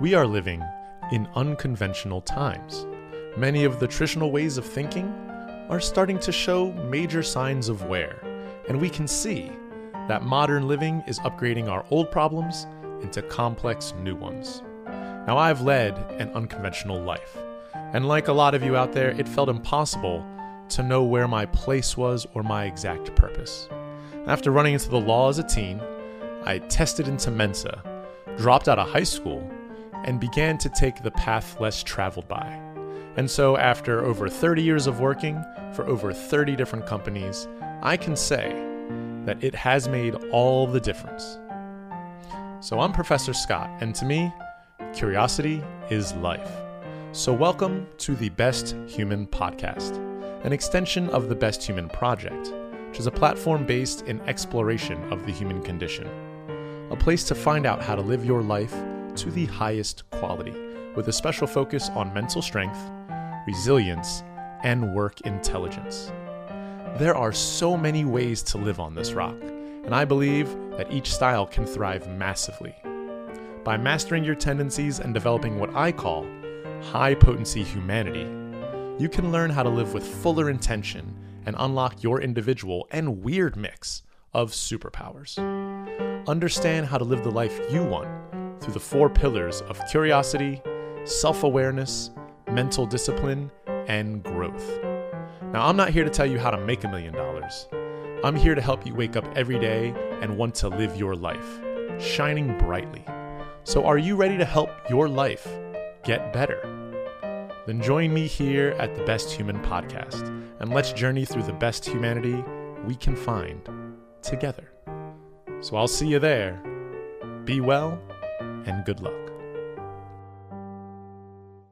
We are living in unconventional times. Many of the traditional ways of thinking are starting to show major signs of wear, and we can see that modern living is upgrading our old problems into complex new ones. Now, I've led an unconventional life, and like a lot of you out there, it felt impossible to know where my place was or my exact purpose. After running into the law as a teen, I tested into Mensa, dropped out of high school, and began to take the path less traveled by. And so, after over 30 years of working for over 30 different companies, I can say that it has made all the difference. So, I'm Professor Scott, and to me, curiosity is life. So, welcome to the Best Human Podcast, an extension of the Best Human Project, which is a platform based in exploration of the human condition, a place to find out how to live your life to the highest quality, with a special focus on mental strength, resilience, and work intelligence. There are so many ways to live on this rock, and I believe that each style can thrive massively. By mastering your tendencies and developing what I call high potency humanity, you can learn how to live with fuller intention and unlock your individual and weird mix of superpowers. Understand how to live the life you want through the four pillars of curiosity, self awareness, mental discipline, and growth. Now, I'm not here to tell you how to make a million dollars. I'm here to help you wake up every day and want to live your life, shining brightly. So, are you ready to help your life get better? Then join me here at the Best Human Podcast and let's journey through the best humanity we can find together. So, I'll see you there. Be well and good luck.